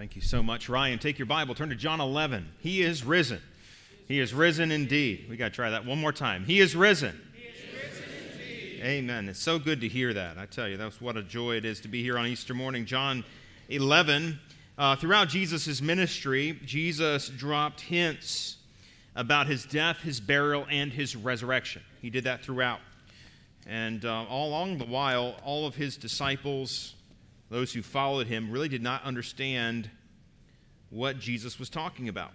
Thank you so much, Ryan. Take your Bible, turn to John 11. He is risen. He is risen indeed. We got to try that one more time. He is risen. He is risen indeed. Amen. It's so good to hear that. I tell you, that's what a joy it is to be here on Easter morning. John 11. Uh, throughout Jesus' ministry, Jesus dropped hints about his death, his burial, and his resurrection. He did that throughout. And uh, all along the while, all of his disciples, those who followed him, really did not understand what Jesus was talking about.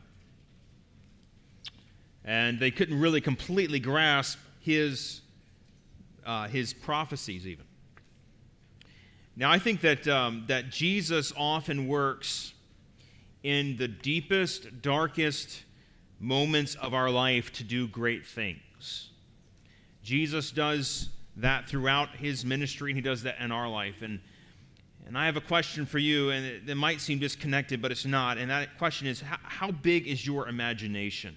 And they couldn't really completely grasp his, uh, his prophecies, even. Now, I think that, um, that Jesus often works in the deepest, darkest moments of our life to do great things. Jesus does that throughout his ministry, and he does that in our life. And, and I have a question for you, and it, it might seem disconnected, but it's not. And that question is how, how big is your imagination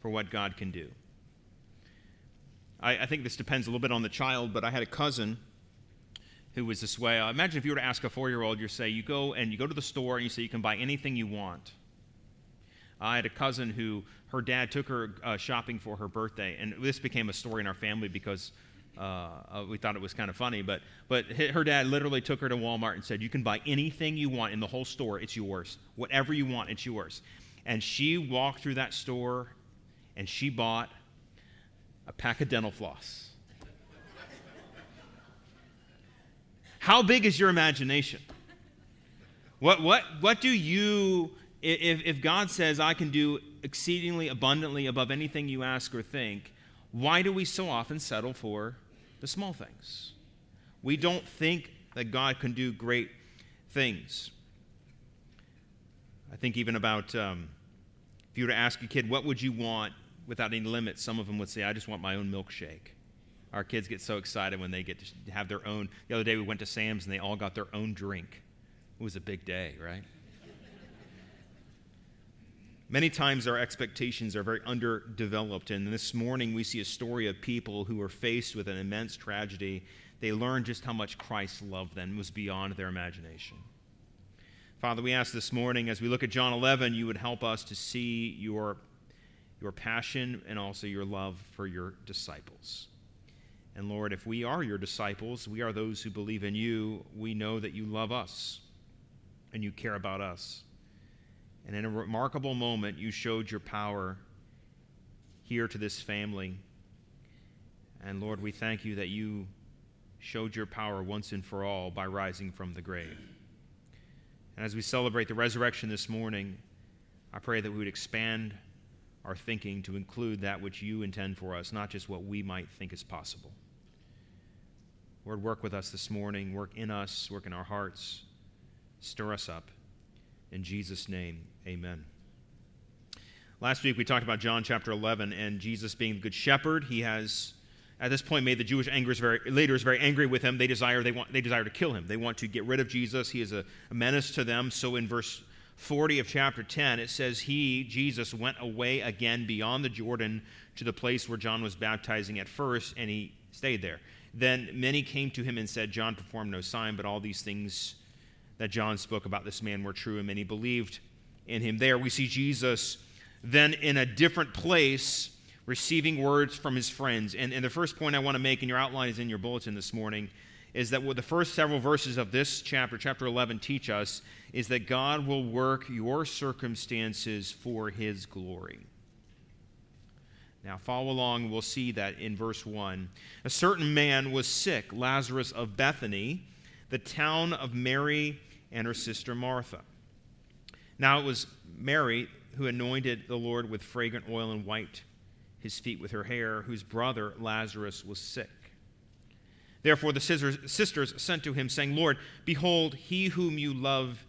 for what God can do? I, I think this depends a little bit on the child, but I had a cousin who was this way. Uh, imagine if you were to ask a four year old, you say, you go and you go to the store and you say, you can buy anything you want. I had a cousin who her dad took her uh, shopping for her birthday, and this became a story in our family because uh, uh we thought it was kind of funny. But but her dad literally took her to Walmart and said, "You can buy anything you want in the whole store. It's yours. Whatever you want, it's yours." And she walked through that store, and she bought a pack of dental floss. How big is your imagination? What, what, what do you, if, if God says, I can do exceedingly abundantly above anything you ask or think, why do we so often settle for the small things? We don't think that God can do great things. I think even about um, if you were to ask a kid, what would you want without any limits, some of them would say, I just want my own milkshake. Our kids get so excited when they get to have their own. The other day we went to Sam's and they all got their own drink. It was a big day, right? Many times our expectations are very underdeveloped, and this morning we see a story of people who were faced with an immense tragedy. They learned just how much Christ loved them, it was beyond their imagination. Father, we ask this morning as we look at John 11, you would help us to see your, your passion and also your love for your disciples. And Lord, if we are your disciples, we are those who believe in you, we know that you love us and you care about us. And in a remarkable moment, you showed your power here to this family. And Lord, we thank you that you showed your power once and for all by rising from the grave. And as we celebrate the resurrection this morning, I pray that we would expand our thinking to include that which you intend for us, not just what we might think is possible. Lord, work with us this morning, work in us, work in our hearts, stir us up. In Jesus' name, amen. Last week we talked about John chapter 11 and Jesus being the good shepherd. He has, at this point, made the Jewish very, leaders very angry with him. They desire, they, want, they desire to kill him. They want to get rid of Jesus. He is a, a menace to them. So in verse 40 of chapter 10, it says, He, Jesus, went away again beyond the Jordan to the place where John was baptizing at first, and he stayed there. Then many came to him and said, John performed no sign, but all these things that John spoke about this man were true, and many believed in him. There we see Jesus then in a different place receiving words from his friends. And, and the first point I want to make, and your outline is in your bulletin this morning, is that what the first several verses of this chapter, chapter 11, teach us is that God will work your circumstances for his glory. Now, follow along, we'll see that in verse 1. A certain man was sick, Lazarus of Bethany, the town of Mary and her sister Martha. Now, it was Mary who anointed the Lord with fragrant oil and wiped his feet with her hair, whose brother Lazarus was sick. Therefore, the sisters sent to him, saying, Lord, behold, he whom you love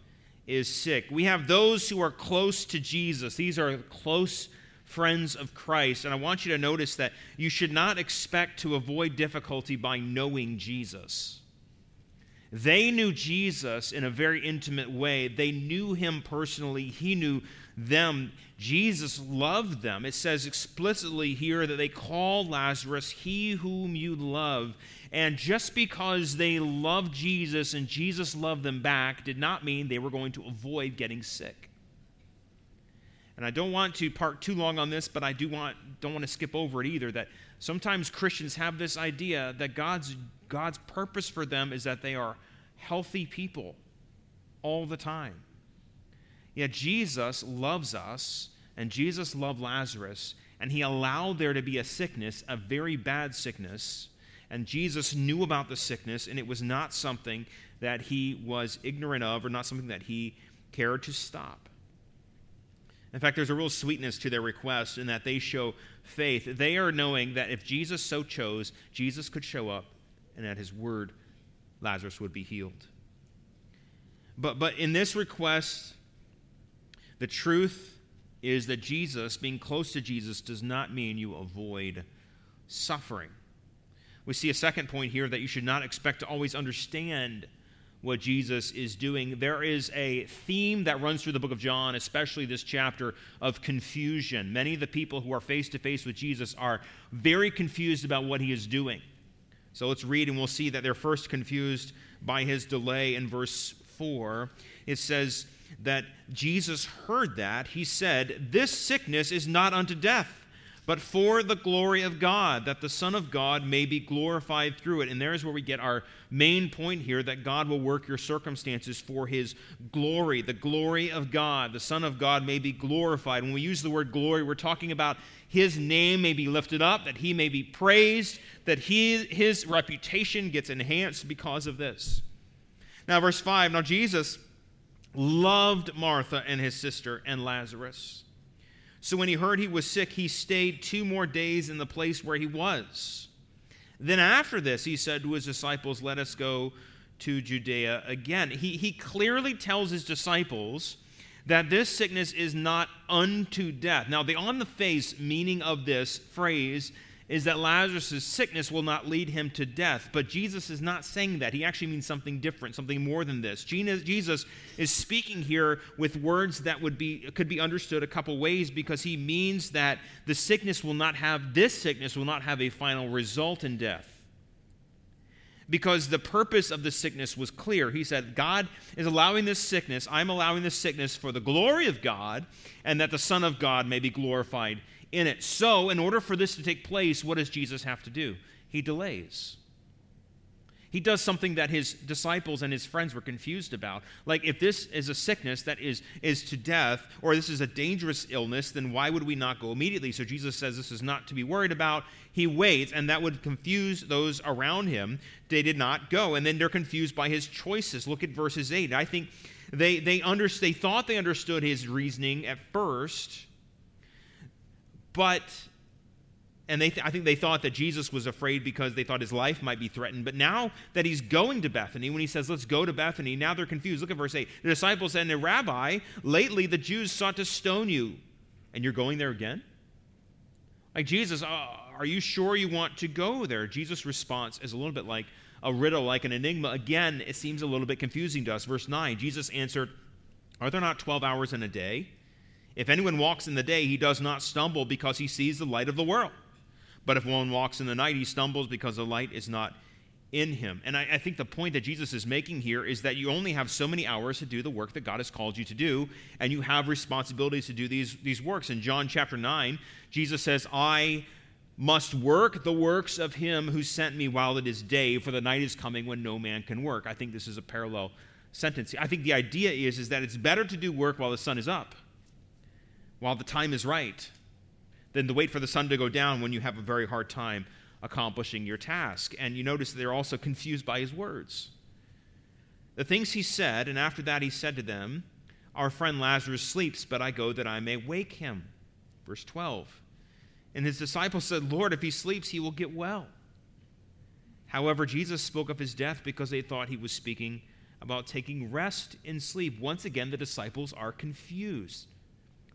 is sick. We have those who are close to Jesus. These are close friends of Christ. And I want you to notice that you should not expect to avoid difficulty by knowing Jesus. They knew Jesus in a very intimate way. They knew him personally. He knew them. Jesus loved them. It says explicitly here that they called Lazarus he whom you love. And just because they loved Jesus and Jesus loved them back did not mean they were going to avoid getting sick. And I don't want to park too long on this, but I do want don't want to skip over it either that sometimes Christians have this idea that God's God's purpose for them is that they are healthy people all the time. Yet Jesus loves us, and Jesus loved Lazarus, and he allowed there to be a sickness, a very bad sickness. And Jesus knew about the sickness, and it was not something that he was ignorant of or not something that he cared to stop. In fact, there's a real sweetness to their request in that they show faith. They are knowing that if Jesus so chose, Jesus could show up, and at his word, Lazarus would be healed. But, but in this request, the truth is that Jesus, being close to Jesus, does not mean you avoid suffering. We see a second point here that you should not expect to always understand what Jesus is doing. There is a theme that runs through the book of John, especially this chapter, of confusion. Many of the people who are face to face with Jesus are very confused about what he is doing. So let's read and we'll see that they're first confused by his delay in verse 4. It says, that Jesus heard that, he said, This sickness is not unto death, but for the glory of God, that the Son of God may be glorified through it. And there's where we get our main point here that God will work your circumstances for his glory, the glory of God. The Son of God may be glorified. When we use the word glory, we're talking about his name may be lifted up, that he may be praised, that he, his reputation gets enhanced because of this. Now, verse 5 Now, Jesus loved Martha and his sister and Lazarus. So when he heard he was sick, he stayed two more days in the place where he was. Then after this, he said to his disciples, Let us go to Judea again. He, he clearly tells his disciples that this sickness is not unto death. Now, the on the face meaning of this phrase is that Lazarus' sickness will not lead him to death. But Jesus is not saying that. He actually means something different, something more than this. Jesus is speaking here with words that would be could be understood a couple ways because he means that the sickness will not have this sickness will not have a final result in death. Because the purpose of the sickness was clear. He said, God is allowing this sickness, I'm allowing this sickness for the glory of God, and that the Son of God may be glorified in it. So, in order for this to take place, what does Jesus have to do? He delays. He does something that his disciples and his friends were confused about. Like, if this is a sickness that is, is to death, or this is a dangerous illness, then why would we not go immediately? So Jesus says this is not to be worried about. He waits, and that would confuse those around him. They did not go. And then they're confused by his choices. Look at verses 8. I think they, they, under, they thought they understood his reasoning at first but, and they th- I think they thought that Jesus was afraid because they thought his life might be threatened. But now that he's going to Bethany, when he says, let's go to Bethany, now they're confused. Look at verse 8. The disciples said, Rabbi, lately the Jews sought to stone you, and you're going there again? Like, Jesus, uh, are you sure you want to go there? Jesus' response is a little bit like a riddle, like an enigma. Again, it seems a little bit confusing to us. Verse 9 Jesus answered, Are there not 12 hours in a day? If anyone walks in the day, he does not stumble because he sees the light of the world. But if one walks in the night, he stumbles because the light is not in him. And I, I, think the point that Jesus is making here is that you only have so many hours to do the work that God has called you to do, and you have responsibilities to do these, these works. In John chapter 9, Jesus says, I must work the works of him who sent me while it is day, for the night is coming when no man can work. I think this is a parallel sentence. I think the idea is, is that it's better to do work while the sun is up while the time is right than to wait for the sun to go down when you have a very hard time accomplishing your task. And you notice they're also confused by his words. The things he said, and after that he said to them, Our friend Lazarus sleeps, but I go that I may wake him. Verse 12. And his disciples said, Lord, if he sleeps, he will get well. However, Jesus spoke of his death because they thought he was speaking about taking rest in sleep. Once again, the disciples are confused.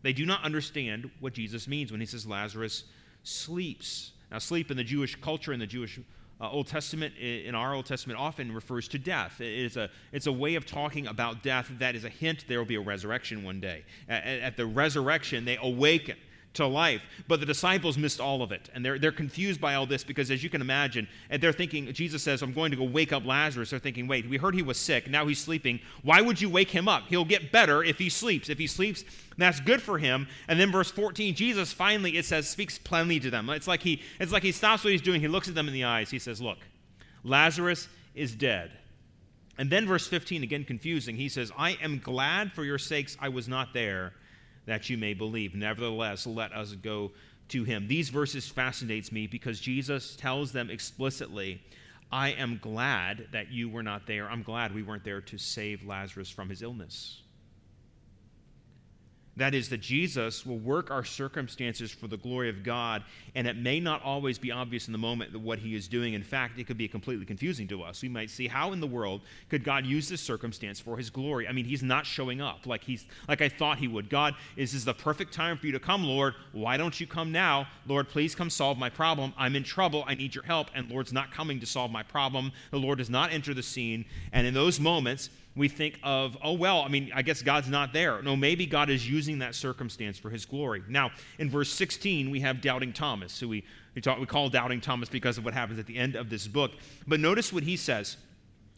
They do not understand what Jesus means when he says Lazarus sleeps. Now, sleep in the Jewish culture in the Jewish uh, Old Testament, in our Old Testament, often refers to death. It is a, it's a way of talking about death that is a hint there will be a resurrection one day. At, at the resurrection, they awaken to life. But the disciples missed all of it. And they're, they're confused by all this because, as you can imagine, and they're thinking, Jesus says, I'm going to go wake up Lazarus. They're thinking, wait, we heard he was sick. Now he's sleeping. Why would you wake him up? He'll get better if he sleeps. If he sleeps, that's good for him. And then verse 14, Jesus finally, it says, speaks plainly to them. It's like he, it's like he stops what he's doing. He looks at them in the eyes. He says, look, Lazarus is dead. And then verse 15, again confusing, he says, I am glad for your sakes I was not there that you may believe. Nevertheless, let us go to him. These verses fascinates me because Jesus tells them explicitly, I am glad that you were not there. I'm glad we weren't there to save Lazarus from his illness. That is, that Jesus will work our circumstances for the glory of God, and it may not always be obvious in the moment that what he is doing. In fact, it could be completely confusing to us. We might see how in the world could God use this circumstance for his glory? I mean, he's not showing up like he's like I thought he would. God, this is the perfect time for you to come, Lord? Why don't you come now? Lord, please come solve my problem. I'm in trouble. I need your help. And Lord's not coming to solve my problem. The Lord does not enter the scene. And in those moments, we think of, oh, well, I mean, I guess God's not there. No, maybe God is using that circumstance for his glory. Now, in verse 16, we have doubting Thomas, who we, we, talk, we call doubting Thomas because of what happens at the end of this book. But notice what he says.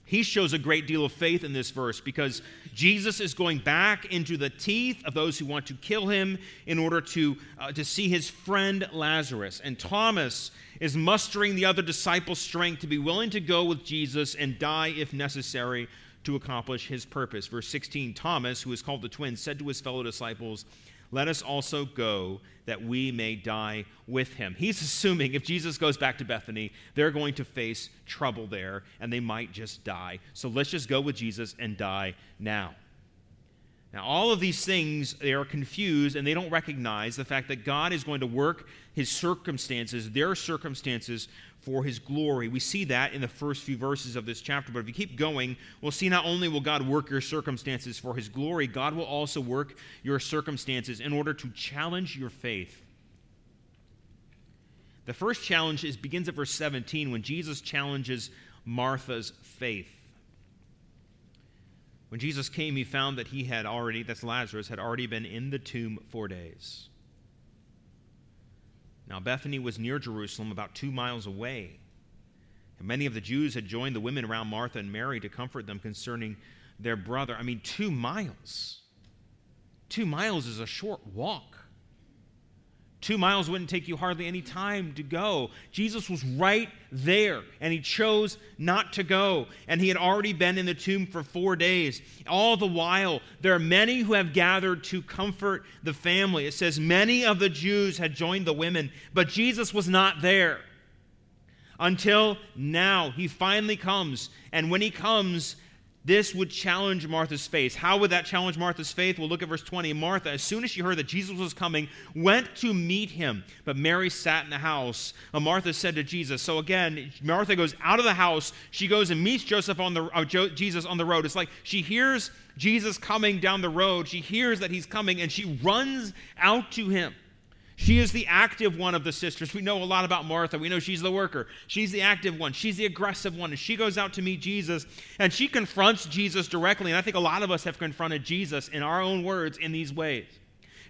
He shows a great deal of faith in this verse because Jesus is going back into the teeth of those who want to kill him in order to, uh, to see his friend Lazarus. And Thomas is mustering the other disciples' strength to be willing to go with Jesus and die if necessary to accomplish his purpose. Verse 16 Thomas, who is called the twin, said to his fellow disciples, Let us also go that we may die with him. He's assuming if Jesus goes back to Bethany, they're going to face trouble there and they might just die. So let's just go with Jesus and die now. Now, all of these things, they are confused and they don't recognize the fact that God is going to work his circumstances, their circumstances, for his glory. We see that in the first few verses of this chapter. But if you keep going, we'll see not only will God work your circumstances for his glory, God will also work your circumstances in order to challenge your faith. The first challenge is, begins at verse 17 when Jesus challenges Martha's faith. When Jesus came, he found that he had already, that's Lazarus, had already been in the tomb four days. Now, Bethany was near Jerusalem, about two miles away. And many of the Jews had joined the women around Martha and Mary to comfort them concerning their brother. I mean, two miles. Two miles is a short walk. Two miles wouldn't take you hardly any time to go. Jesus was right there, and he chose not to go. And he had already been in the tomb for four days. All the while, there are many who have gathered to comfort the family. It says, Many of the Jews had joined the women, but Jesus was not there. Until now, he finally comes. And when he comes, this would challenge Martha's faith. How would that challenge Martha's faith? We'll look at verse 20. Martha, as soon as she heard that Jesus was coming, went to meet him. But Mary sat in the house. And Martha said to Jesus, So again, Martha goes out of the house. She goes and meets Joseph on the, uh, jo- Jesus on the road. It's like she hears Jesus coming down the road. She hears that he's coming, and she runs out to him. She is the active one of the sisters. We know a lot about Martha. We know she's the worker. She's the active one. She's the aggressive one. And she goes out to meet Jesus and she confronts Jesus directly. And I think a lot of us have confronted Jesus in our own words in these ways.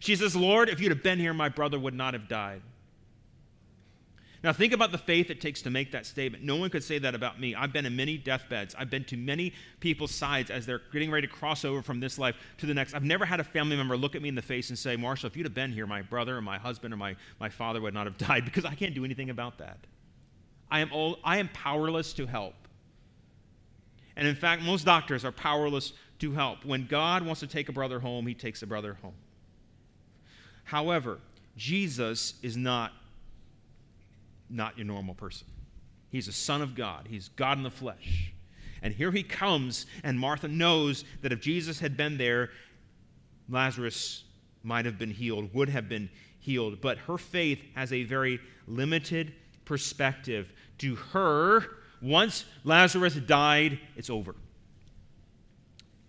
She says, Lord, if you'd have been here, my brother would not have died. Now, think about the faith it takes to make that statement. No one could say that about me. I've been in many deathbeds. I've been to many people's sides as they're getting ready to cross over from this life to the next. I've never had a family member look at me in the face and say, Marshall, if you'd have been here, my brother or my husband or my, my father would not have died because I can't do anything about that. I am, all, I am powerless to help. And in fact, most doctors are powerless to help. When God wants to take a brother home, he takes a brother home. However, Jesus is not not your normal person. He's a son of God, he's God in the flesh. And here he comes, and Martha knows that if Jesus had been there, Lazarus might have been healed, would have been healed. But her faith has a very limited perspective. To her, once Lazarus died, it's over.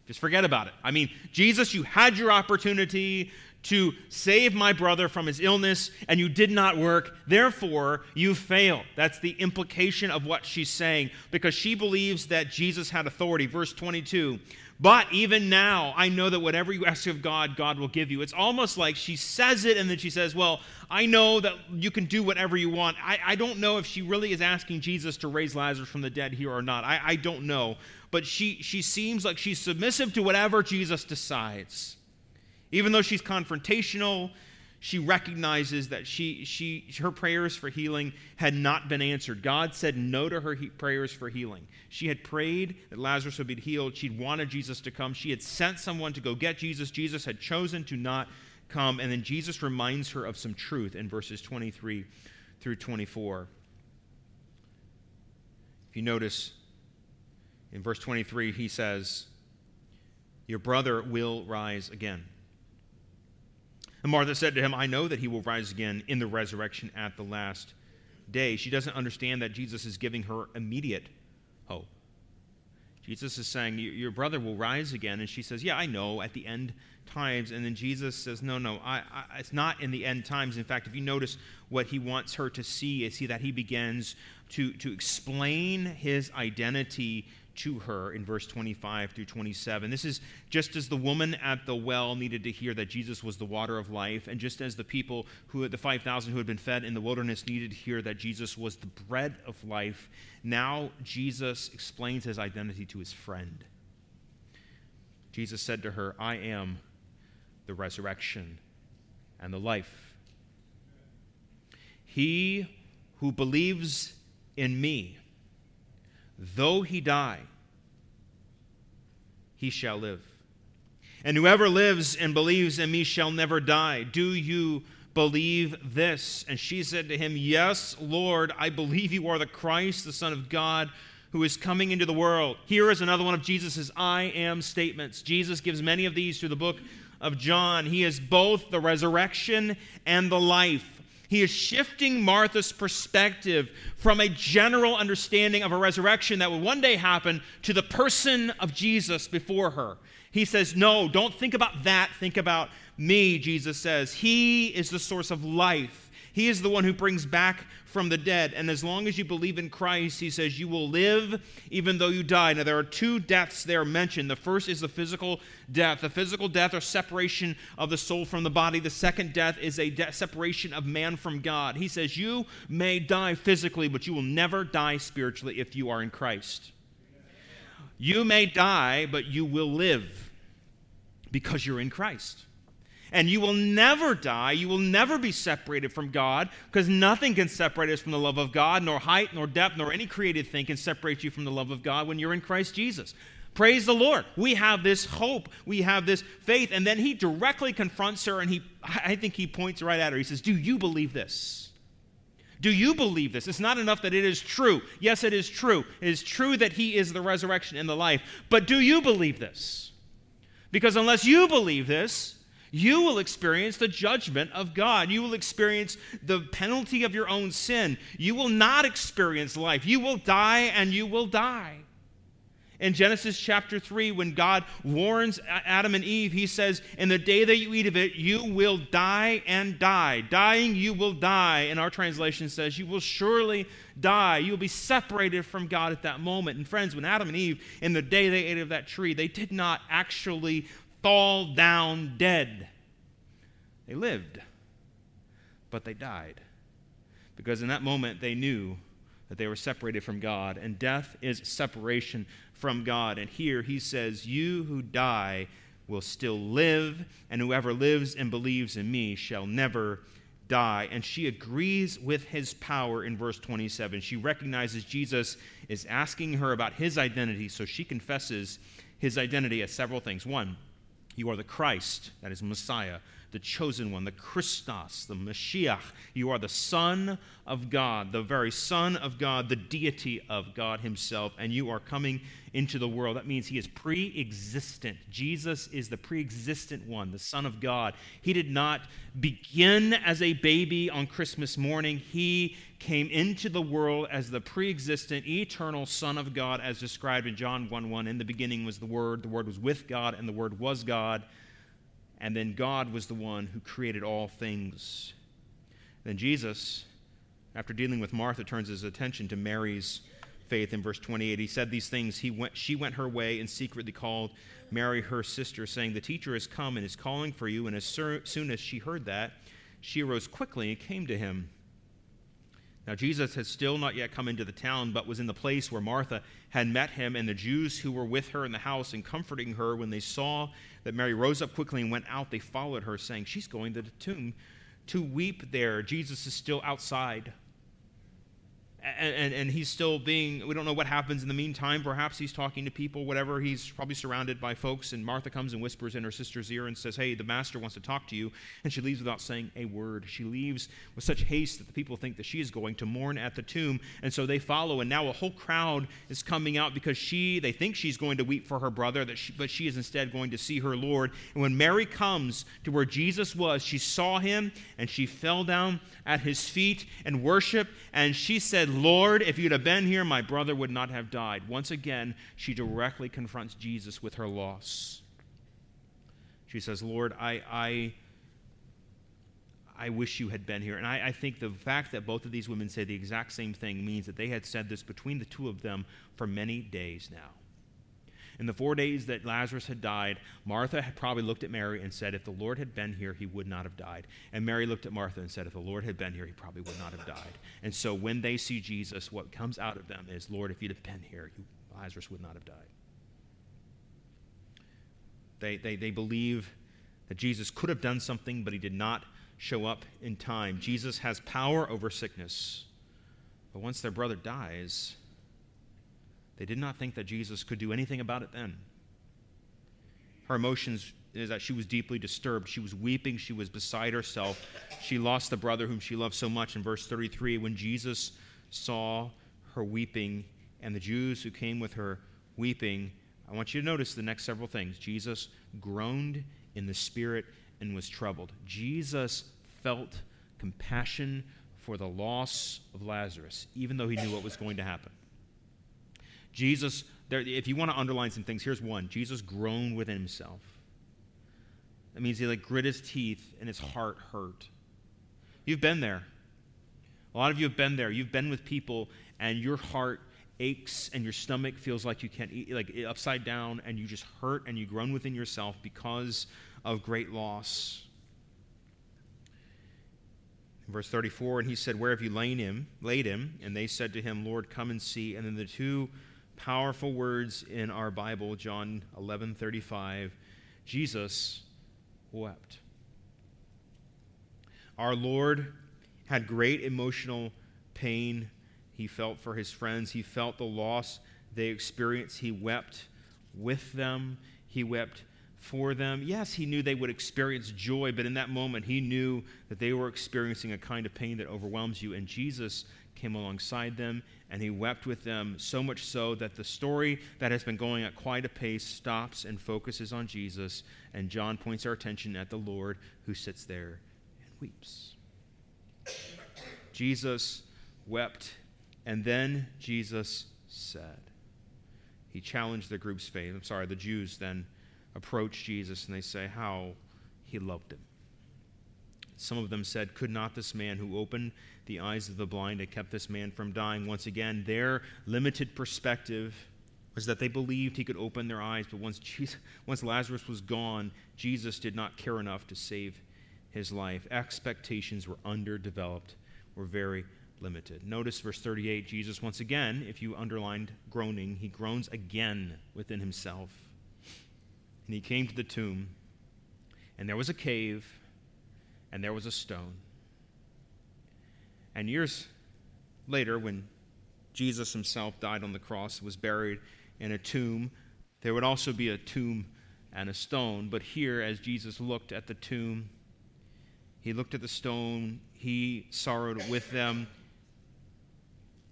Just forget about it. I mean, Jesus, you had your opportunity to save my brother from his illness, and you did not work. Therefore, you failed. That's the implication of what she's saying because she believes that Jesus had authority. Verse 22 But even now, I know that whatever you ask of God, God will give you. It's almost like she says it and then she says, Well, I know that you can do whatever you want. I, I don't know if she really is asking Jesus to raise Lazarus from the dead here or not. I, I don't know. But she, she seems like she's submissive to whatever Jesus decides. Even though she's confrontational, she recognizes that she, she, her prayers for healing had not been answered. God said no to her he, prayers for healing. She had prayed that Lazarus would be healed. She'd wanted Jesus to come. She had sent someone to go get Jesus. Jesus had chosen to not come. And then Jesus reminds her of some truth in verses 23 through 24. If you notice in verse 23, he says, Your brother will rise again. And Martha said to him, I know that he will rise again in the resurrection at the last day. She doesn't understand that Jesus is giving her immediate hope. Jesus is saying, Your brother will rise again. And she says, Yeah, I know, at the end times. And then Jesus says, No, no, I, I, it's not in the end times. In fact, if you notice what he wants her to see, is see that he begins to, to explain his identity to her in verse 25 through 27. This is just as the woman at the well needed to hear that Jesus was the water of life, and just as the people who the 5,000 who had been fed in the wilderness needed to hear that Jesus was the bread of life, now Jesus explains his identity to his friend. Jesus said to her, I am the resurrection and the life. He who believes in me, Though he die, he shall live. And whoever lives and believes in me shall never die. Do you believe this? And she said to him, Yes, Lord, I believe you are the Christ, the Son of God, who is coming into the world. Here is another one of Jesus' I am statements. Jesus gives many of these through the book of John. He is both the resurrection and the life. He is shifting Martha's perspective from a general understanding of a resurrection that would one day happen to the person of Jesus before her. He says, No, don't think about that. Think about me, Jesus says. He is the source of life. He is the one who brings back from the dead. And as long as you believe in Christ, he says, you will live even though you die. Now, there are two deaths there mentioned. The first is the physical death. The physical death or separation of the soul from the body. The second death is a de- separation of man from God. He says, You may die physically, but you will never die spiritually if you are in Christ. You may die, but you will live because you're in Christ and you will never die. You will never be separated from God because nothing can separate us from the love of God, nor height, nor depth, nor any created thing can separate you from the love of God when you're in Christ Jesus. Praise the Lord. We have this hope. We have this faith. And then he directly confronts her and he, I think he points right at her. He says, Do you believe this? Do you believe this? It's not enough that it is true. Yes, it is true. It is true that he is the resurrection and the life. But do you believe this? Because unless you believe this, you will experience the judgment of God. You will experience the penalty of your own sin. You will not experience life. You will die and you will die. In Genesis chapter 3, when God warns Adam and Eve, he says, In the day that you eat of it, you will die and die. Dying, you will die. And our translation says, You will surely die. You will be separated from God at that moment. And friends, when Adam and Eve, in the day they ate of that tree, they did not actually fall down dead. They lived, but they died. Because in that moment they knew that they were separated from God, and death is separation from God. And here he says, You who die will still live, and whoever lives and believes in me shall never die. And she agrees with his power in verse 27. She recognizes Jesus is asking her about his identity, so she confesses his identity as several things. One, you are the Christ, that is Messiah, the chosen one, the Christos, the Mashiach. You are the Son of God, the very Son of God, the deity of God Himself, and you are coming into the world. That means He is pre existent. Jesus is the pre existent one, the Son of God. He did not begin as a baby on Christmas morning, He came into the world as the pre existent, eternal Son of God, as described in John 1 1. In the beginning was the Word, the Word was with God, and the Word was God and then God was the one who created all things. Then Jesus, after dealing with Martha, turns his attention to Mary's faith in verse 28. He said these things. He went, she went her way and secretly called Mary, her sister, saying, The teacher has come and is calling for you. And as soon as she heard that, she arose quickly and came to him. Now, Jesus had still not yet come into the town, but was in the place where Martha had met him, and the Jews who were with her in the house and comforting her, when they saw that Mary rose up quickly and went out, they followed her, saying, She's going to the tomb to weep there. Jesus is still outside and, and, and, he's still being, we don't know what happens in the meantime. Perhaps he's talking to people, whatever. He's probably surrounded by folks. And Martha comes and whispers in her sister's ear and says, Hey, the master wants to talk to you. And she leaves without saying a word. She leaves with such haste that the people think that she is going to mourn at the tomb. And so they follow. And now a whole crowd is coming out because she, they think she's going to weep for her brother, that she, but she is instead going to see her Lord. And when Mary comes to where Jesus was, she saw him and she fell down at his feet and worshiped. And she said, Lord, if you'd have been here, my brother would not have died. Once again, she directly confronts Jesus with her loss. She says, Lord, I, I, I wish you had been here. And I, I think the fact that both of these women say the exact same thing means that they had said this between the two of them for many days now. In the four days that Lazarus had died, Martha had probably looked at Mary and said, If the Lord had been here, he would not have died. And Mary looked at Martha and said, If the Lord had been here, he probably would not have died. And so when they see Jesus, what comes out of them is, Lord, if you'd have been here, Lazarus would not have died. They, they, they believe that Jesus could have done something, but he did not show up in time. Jesus has power over sickness. But once their brother dies, they did not think that Jesus could do anything about it then. Her emotions is that she was deeply disturbed. She was weeping. She was beside herself. She lost the brother whom she loved so much. In verse 33, when Jesus saw her weeping and the Jews who came with her weeping, I want you to notice the next several things. Jesus groaned in the spirit and was troubled. Jesus felt compassion for the loss of Lazarus, even though he knew what was going to happen. Jesus, there, if you want to underline some things, here's one Jesus groaned within himself. That means he like grit his teeth and his heart hurt. You've been there. A lot of you have been there. You've been with people and your heart aches and your stomach feels like you can't eat, like upside down, and you just hurt and you groan within yourself because of great loss. verse 34, and he said, Where have you lain him? Laid him? And they said to him, Lord, come and see. And then the two powerful words in our Bible, John 11:35. Jesus wept. Our Lord had great emotional pain. He felt for his friends. He felt the loss they experienced. He wept with them. He wept for them. Yes, he knew they would experience joy, but in that moment, he knew that they were experiencing a kind of pain that overwhelms you. And Jesus came alongside them and he wept with them, so much so that the story that has been going at quite a pace stops and focuses on Jesus. And John points our attention at the Lord who sits there and weeps. Jesus wept, and then Jesus said, He challenged the group's faith. I'm sorry, the Jews then approach Jesus and they say how he loved him. Some of them said, Could not this man who opened the eyes of the blind and kept this man from dying? Once again, their limited perspective was that they believed he could open their eyes, but once, Jesus, once Lazarus was gone, Jesus did not care enough to save his life. Expectations were underdeveloped, were very limited. Notice verse 38 Jesus, once again, if you underlined groaning, he groans again within himself. And he came to the tomb, and there was a cave and there was a stone. And years later, when Jesus himself died on the cross, was buried in a tomb, there would also be a tomb and a stone. But here, as Jesus looked at the tomb, he looked at the stone, he sorrowed with them.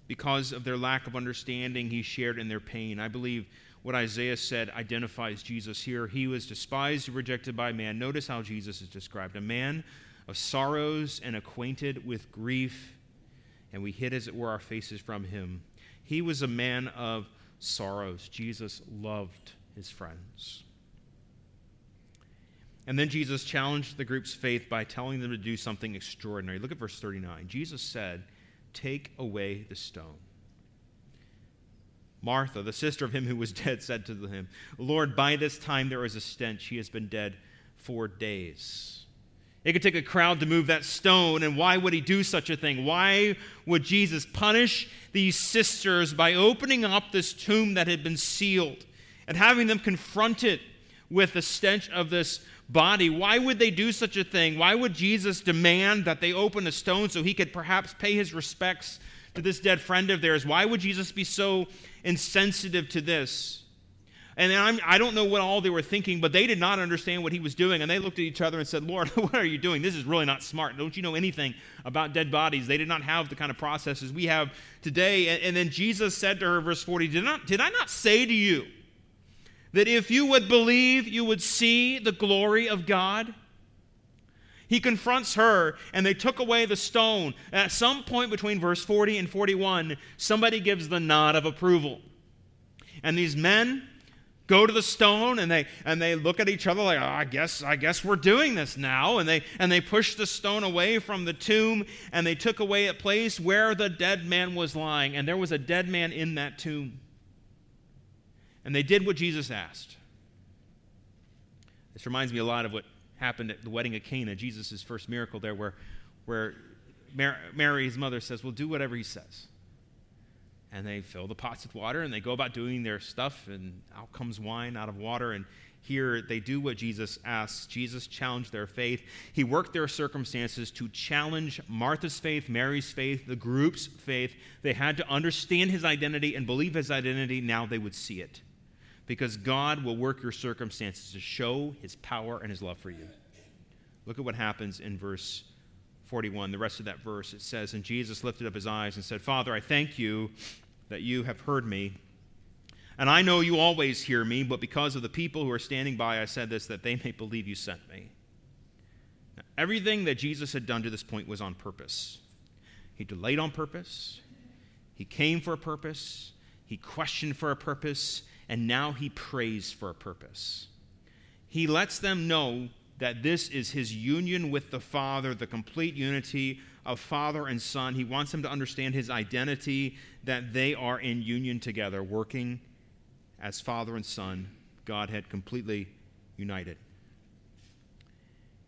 Because of their lack of understanding, he shared in their pain. I believe what Isaiah said identifies Jesus here. He was despised and rejected by man. Notice how Jesus is described a man of sorrows and acquainted with grief, and we hid, as it were, our faces from him. He was a man of sorrows. Jesus loved his friends. And then Jesus challenged the group's faith by telling them to do something extraordinary. Look at verse 39. Jesus said, Take away the stone. Martha, the sister of him who was dead, said to him, Lord, by this time there is a stench. He has been dead four days. It could take a crowd to move that stone, and why would he do such a thing? Why would Jesus punish these sisters by opening up this tomb that had been sealed and having them confronted with the stench of this body. Why would they do such a thing? Why would Jesus demand that they open a stone so he could perhaps pay his respects to this dead friend of theirs? Why would Jesus be so insensitive to this? And I'm, I do not know what all they were thinking, but they did not understand what he was doing. And they looked at each other and said, Lord, what are you doing? This is really not smart. Don't you know anything about dead bodies? They did not have the kind of processes we have today. And, and then Jesus said to her, verse 40, did, not, did I not say to you? that if you would believe, you would see the glory of God? He confronts her, and they took away the stone. At some point between verse 40 and 41, somebody gives the nod of approval. And these men go to the stone and they and they look at each other like oh, I guess I guess we're doing this now and they and they push the stone away from the tomb and they took away a place where the dead man was lying and there was a dead man in that tomb and they did what Jesus asked. This reminds me a lot of what happened at the wedding of Cana, Jesus' first miracle there, where, where Mary, his mother, says, Well, do whatever he says. And they fill the pots with water and they go about doing their stuff, and out comes wine out of water. And here they do what Jesus asks. Jesus challenged their faith. He worked their circumstances to challenge Martha's faith, Mary's faith, the group's faith. They had to understand his identity and believe his identity. Now they would see it because God will work your circumstances to show his power and his love for you. Look at what happens in verse 41, the rest of that verse. It says, And Jesus lifted up his eyes and said, Father, I thank you that you have heard me. And I know you always hear me, but because of the people who are standing by, I said this, that they may believe you sent me. Now, everything that Jesus had done to this point was on purpose. He delayed on purpose, he came for a purpose, he questioned for a purpose, and now he prays for a purpose. He lets them know that this is his union with the Father, the complete unity of Father and Son. He wants them to understand his identity, that they are in union together, working as Father and Son. God had completely united.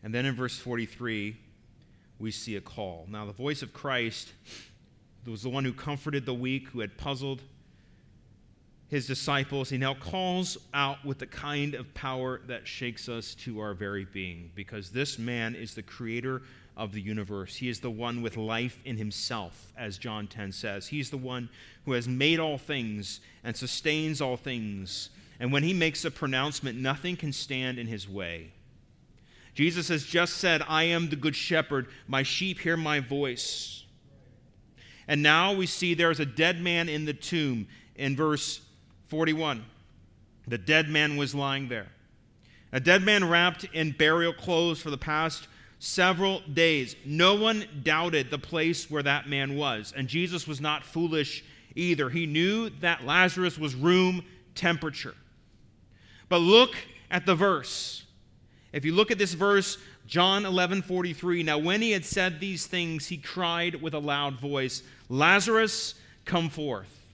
And then in verse 43, we see a call. Now, the voice of Christ was the one who comforted the weak, who had puzzled his disciples, he now calls out with the kind of power that shakes us to our very being, because this man is the creator of the universe. He is the one with life in himself, as John 10 says. He's the one who has made all things and sustains all things. And when he makes a pronouncement, nothing can stand in his way. Jesus has just said, I am the good shepherd. My sheep hear my voice. And now we see there is a dead man in the tomb in verse 41. The dead man was lying there. A dead man wrapped in burial clothes for the past several days. No one doubted the place where that man was. And Jesus was not foolish either. He knew that Lazarus was room temperature. But look at the verse. If you look at this verse, John 11 43, now when he had said these things, he cried with a loud voice, Lazarus, come forth.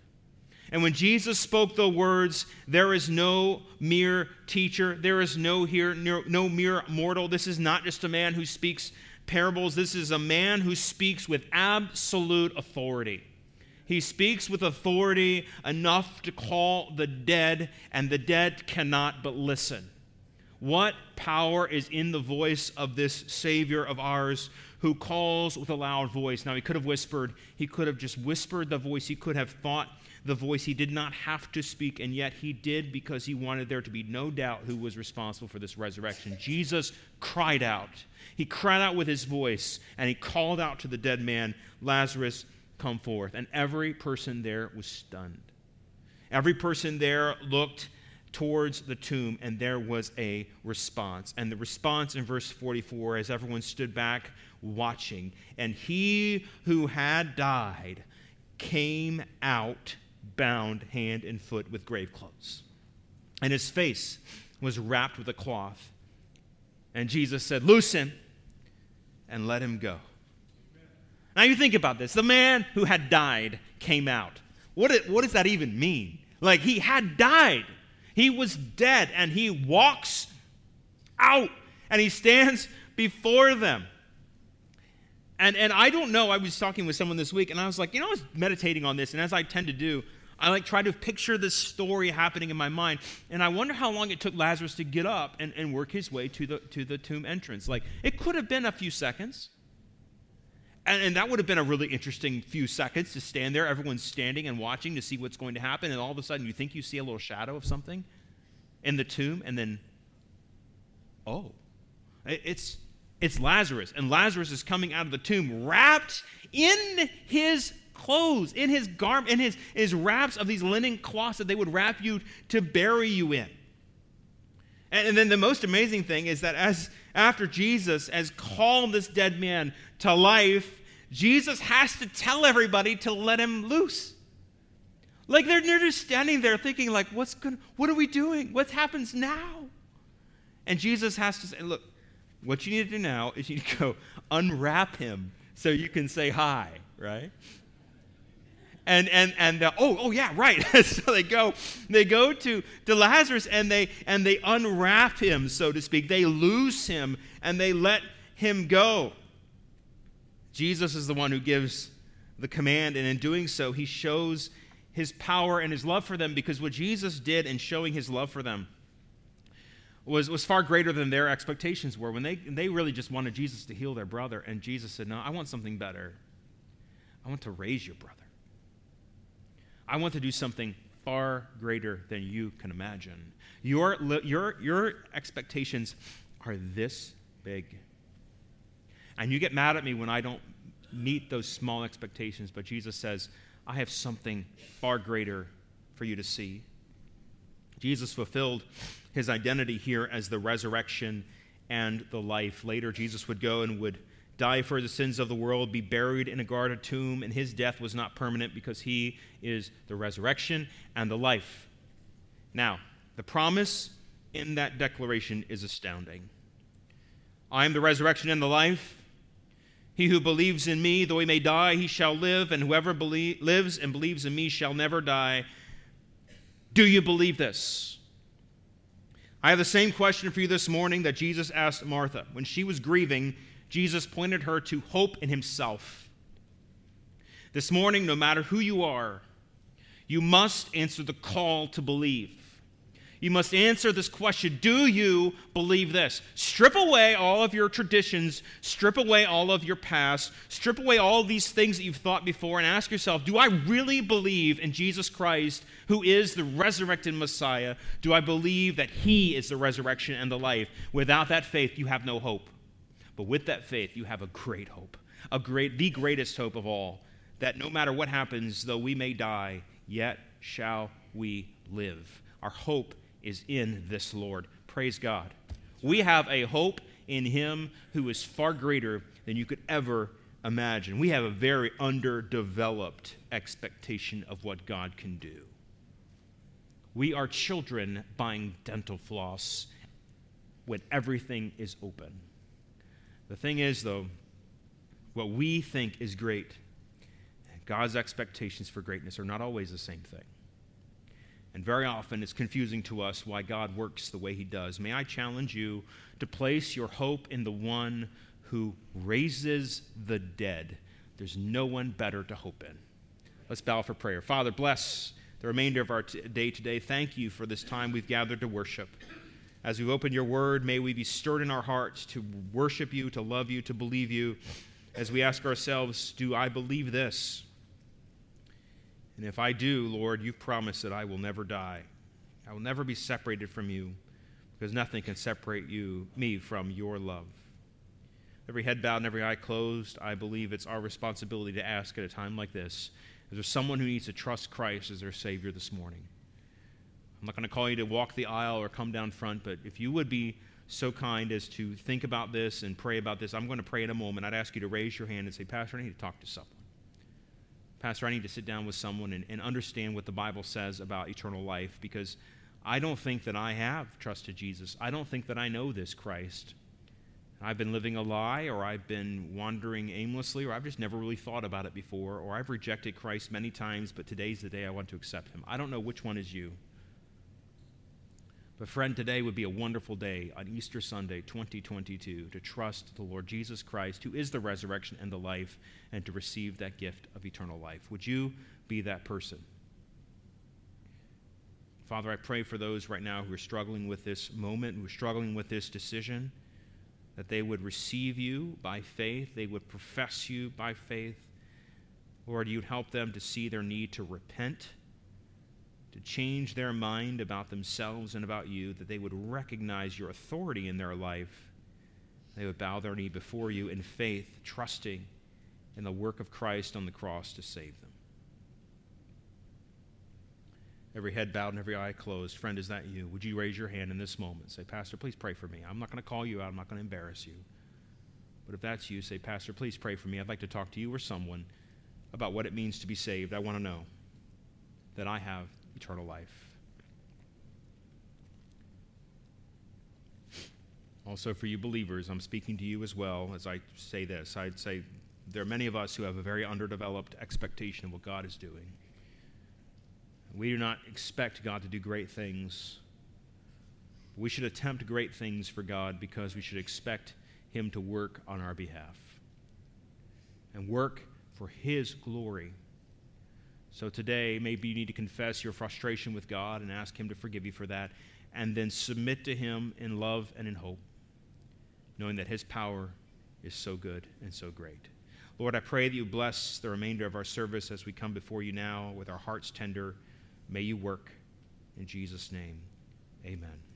And when Jesus spoke the words, there is no mere teacher, there is no here no mere mortal. This is not just a man who speaks parables. This is a man who speaks with absolute authority. He speaks with authority enough to call the dead, and the dead cannot but listen. What power is in the voice of this Savior of ours who calls with a loud voice? Now, he could have whispered, he could have just whispered the voice, he could have thought the voice. He did not have to speak, and yet he did because he wanted there to be no doubt who was responsible for this resurrection. Jesus cried out. He cried out with his voice, and he called out to the dead man, Lazarus, come forth. And every person there was stunned. Every person there looked towards the tomb, and there was a response. And the response in verse 44, as everyone stood back watching, and he who had died came out bound hand and foot with grave clothes. And his face was wrapped with a cloth. And Jesus said, Loose him and let him go. Now you think about this. The man who had died came out. What, what does that even mean? Like he had died. He was dead and he walks out and he stands before them. And, and I don't know, I was talking with someone this week and I was like, you know, I was meditating on this, and as I tend to do, I like try to picture this story happening in my mind. And I wonder how long it took Lazarus to get up and, and work his way to the, to the tomb entrance. Like, it could have been a few seconds. And, and, that would have been a really interesting few seconds to stand there. Everyone's standing and watching to see what's going to happen. And all of a sudden, you think you see a little shadow of something in the tomb. And then, oh, it's, it's Lazarus. And Lazarus is coming out of the tomb wrapped in his clothes, in his garment, in his, his wraps of these linen cloths that they would wrap you to bury you in. And, and then the most amazing thing is that as after Jesus has called this dead man to life, Jesus has to tell everybody to let him loose. Like they're, they're just standing there thinking, like, what's going what are we doing? What happens now? And Jesus has to say, look, what you need to do now is you need to go unwrap him so you can say hi, right? And and and oh oh yeah right. So they go they go to to lazarus and they and they unwrap him so to speak. They loose him and they let him go. Jesus is the one who gives the command and in doing so he shows his power and his love for them because what jesus did in showing his love for them was, was far greater than their expectations were. When they, they really just wanted jesus to heal their brother and jesus said no i want something better. I want to raise your brother I want to do something far greater than you can imagine. Your, your, your expectations are this big. And you get mad at me when I don't meet those small expectations, but Jesus says, I have something far greater for you to see. Jesus fulfilled his identity here as the resurrection and the life. Later, Jesus would go and would die for the sins of the world, be buried in a guarded tomb, and his death was not permanent because he is the resurrection and the life. Now, the promise in that declaration is astounding. I am the resurrection and the life. He who believes in me, though he may die, he shall live, and whoever believe, lives and believes in me shall never die. Do you believe this? I have the same question for you this morning that Jesus asked Martha when she was grieving Jesus pointed her to hope in himself. This morning, no matter who you are, you must answer the call to believe. You must answer this question Do you believe this? Strip away all of your traditions, strip away all of your past, strip away all these things that you've thought before, and ask yourself Do I really believe in Jesus Christ, who is the resurrected Messiah? Do I believe that He is the resurrection and the life? Without that faith, you have no hope. But with that faith, you have a great hope, a great, the greatest hope of all, that no matter what happens, though we may die, yet shall we live. Our hope is in this Lord. Praise God. We have a hope in Him who is far greater than you could ever imagine. We have a very underdeveloped expectation of what God can do. We are children buying dental floss when everything is open. The thing is, though, what we think is great, God's expectations for greatness are not always the same thing. And very often it's confusing to us why God works the way he does. May I challenge you to place your hope in the one who raises the dead. There's no one better to hope in. Let's bow for prayer. Father, bless the remainder of our t- day today. Thank you for this time we've gathered to worship. As we open your word, may we be stirred in our hearts to worship you, to love you, to believe you. As we ask ourselves, do I believe this? And if I do, Lord, you've promised that I will never die. I will never be separated from you because nothing can separate you, me from your love. Every head bowed and every eye closed, I believe it's our responsibility to ask at a time like this is there someone who needs to trust Christ as their Savior this morning? I'm not going to call you to walk the aisle or come down front, but if you would be so kind as to think about this and pray about this, I'm going to pray in a moment. I'd ask you to raise your hand and say, Pastor, I need to talk to someone. Pastor, I need to sit down with someone and, and understand what the Bible says about eternal life because I don't think that I have trusted Jesus. I don't think that I know this Christ. I've been living a lie, or I've been wandering aimlessly, or I've just never really thought about it before, or I've rejected Christ many times, but today's the day I want to accept Him. I don't know which one is you. But, friend, today would be a wonderful day on Easter Sunday 2022 to trust the Lord Jesus Christ, who is the resurrection and the life, and to receive that gift of eternal life. Would you be that person? Father, I pray for those right now who are struggling with this moment, who are struggling with this decision that they would receive you by faith, they would profess you by faith. Lord, you'd help them to see their need to repent, to change their mind about themselves and about you, that they would recognize your authority in their life. They would bow their knee before you in faith, trusting in the work of Christ on the cross to save them every head bowed and every eye closed. Friend, is that you? Would you raise your hand in this moment? Say, Pastor, please pray for me. I'm not going to call you out, I'm not going to embarrass you. But if that's you, say, Pastor, please pray for me. I'd like to talk to you or someone about what it means to be saved. I want to know that I have eternal life. Also, for you believers, I'm speaking to you as well as I say this. I'd say there are many of us who have a very underdeveloped expectation of what God is doing. We do not expect God to do great things. We should attempt great things for God because we should expect Him to work on our behalf and work for His glory. So today, maybe you need to confess your frustration with God and ask Him to forgive you for that, and then submit to Him in love and in hope, knowing that His power is so good and so great. Lord, I pray that you bless the remainder of our service as we come before you now with our hearts tender. May you work. In Jesus' name, amen.